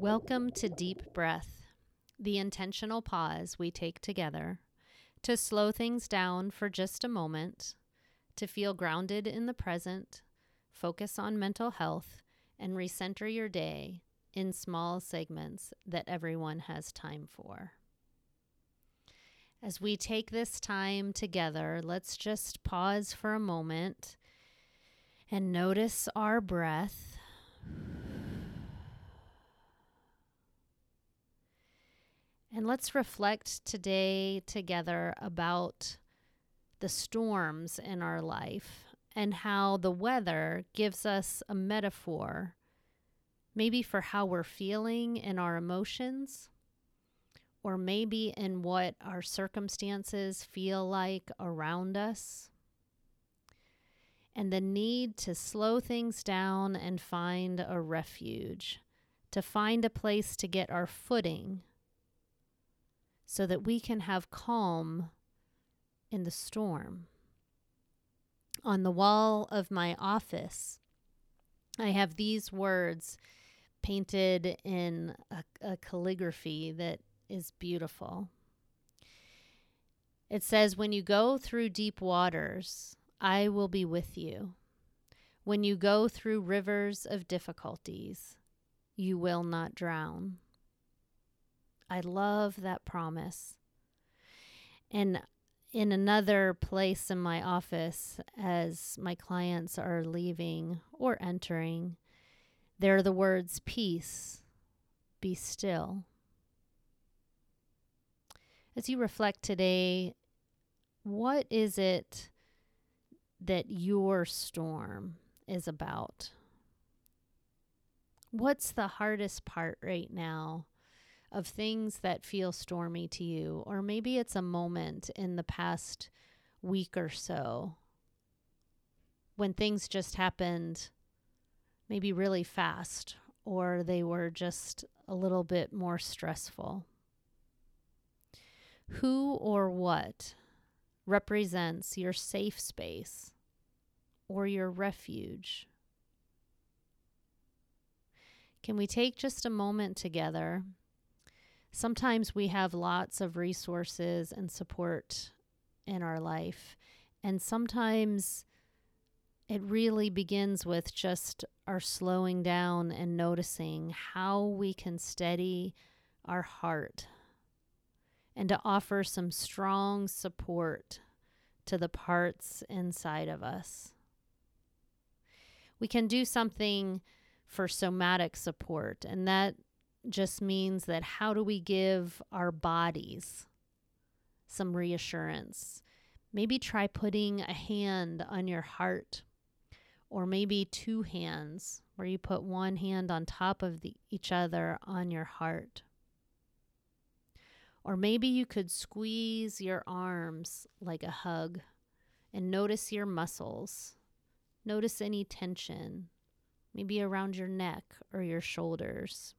Welcome to Deep Breath, the intentional pause we take together to slow things down for just a moment, to feel grounded in the present, focus on mental health, and recenter your day in small segments that everyone has time for. As we take this time together, let's just pause for a moment and notice our breath. And let's reflect today together about the storms in our life and how the weather gives us a metaphor, maybe for how we're feeling in our emotions, or maybe in what our circumstances feel like around us. And the need to slow things down and find a refuge, to find a place to get our footing so that we can have calm in the storm. On the wall of my office, I have these words painted in a, a calligraphy that is beautiful. It says, When you go through deep waters, I will be with you. When you go through rivers of difficulties, you will not drown. I love that promise. And in another place in my office, as my clients are leaving or entering, there are the words peace, be still. As you reflect today, what is it that your storm is about? What's the hardest part right now of things that feel stormy to you, or maybe it's a moment in the past week or so when things just happened maybe really fast or they were just a little bit more stressful. Who or what represents your safe space or your refuge? Can we take just a moment together sometimes we have lots of resources and support in our life. And sometimes it really begins with just our slowing down and noticing how we can steady our heart and to offer some strong support to the parts inside of us. We can do something for somatic support, and that just means that how do we give our bodies some reassurance? Maybe try putting a hand on your heart, or maybe two hands, where you put one hand on top of the, each other on your heart. Or maybe you could squeeze your arms like a hug and notice your muscles. Notice any tension, maybe around your neck or your shoulders.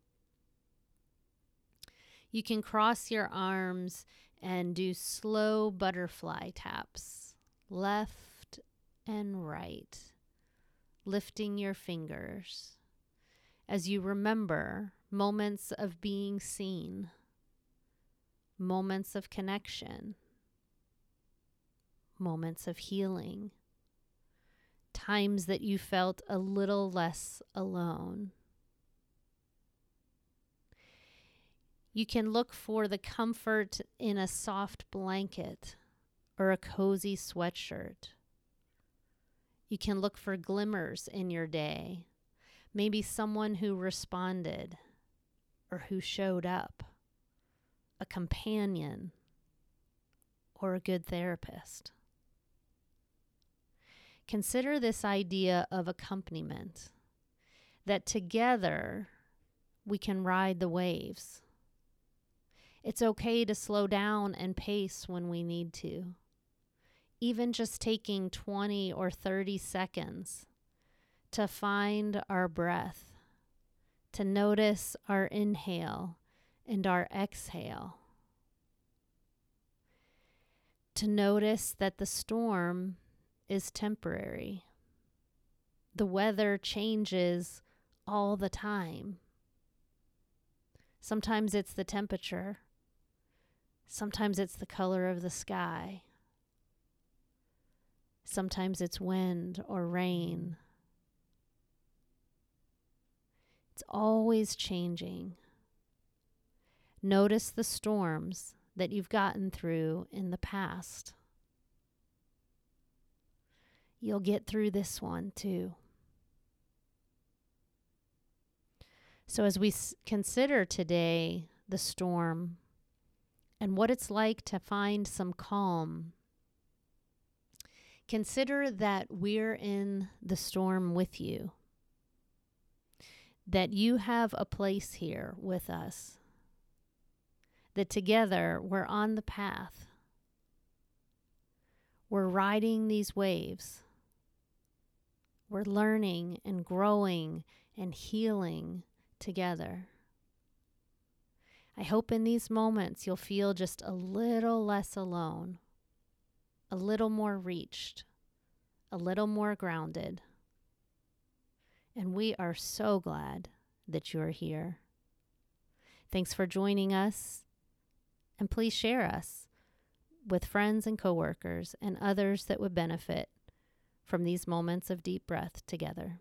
You can cross your arms and do slow butterfly taps, left and right, lifting your fingers as you remember moments of being seen, moments of connection, moments of healing, times that you felt a little less alone. You can look for the comfort in a soft blanket or a cozy sweatshirt. You can look for glimmers in your day, maybe someone who responded or who showed up, a companion, or a good therapist. Consider this idea of accompaniment that together we can ride the waves it's okay to slow down and pace when we need to. Even just taking 20 or 30 seconds to find our breath, to notice our inhale and our exhale, to notice that the storm is temporary. The weather changes all the time. Sometimes it's the temperature. Sometimes it's the color of the sky. Sometimes it's wind or rain. It's always changing. Notice the storms that you've gotten through in the past. You'll get through this one too. So, as we s- consider today the storm and what it's like to find some calm, consider that we're in the storm with you, that you have a place here with us, that together we're on the path. We're riding these waves. We're learning and growing and healing together. I hope in these moments you'll feel just a little less alone, a little more reached, a little more grounded. And we are so glad that you're here. Thanks for joining us, and please share us with friends and coworkers and others that would benefit from these moments of deep breath together.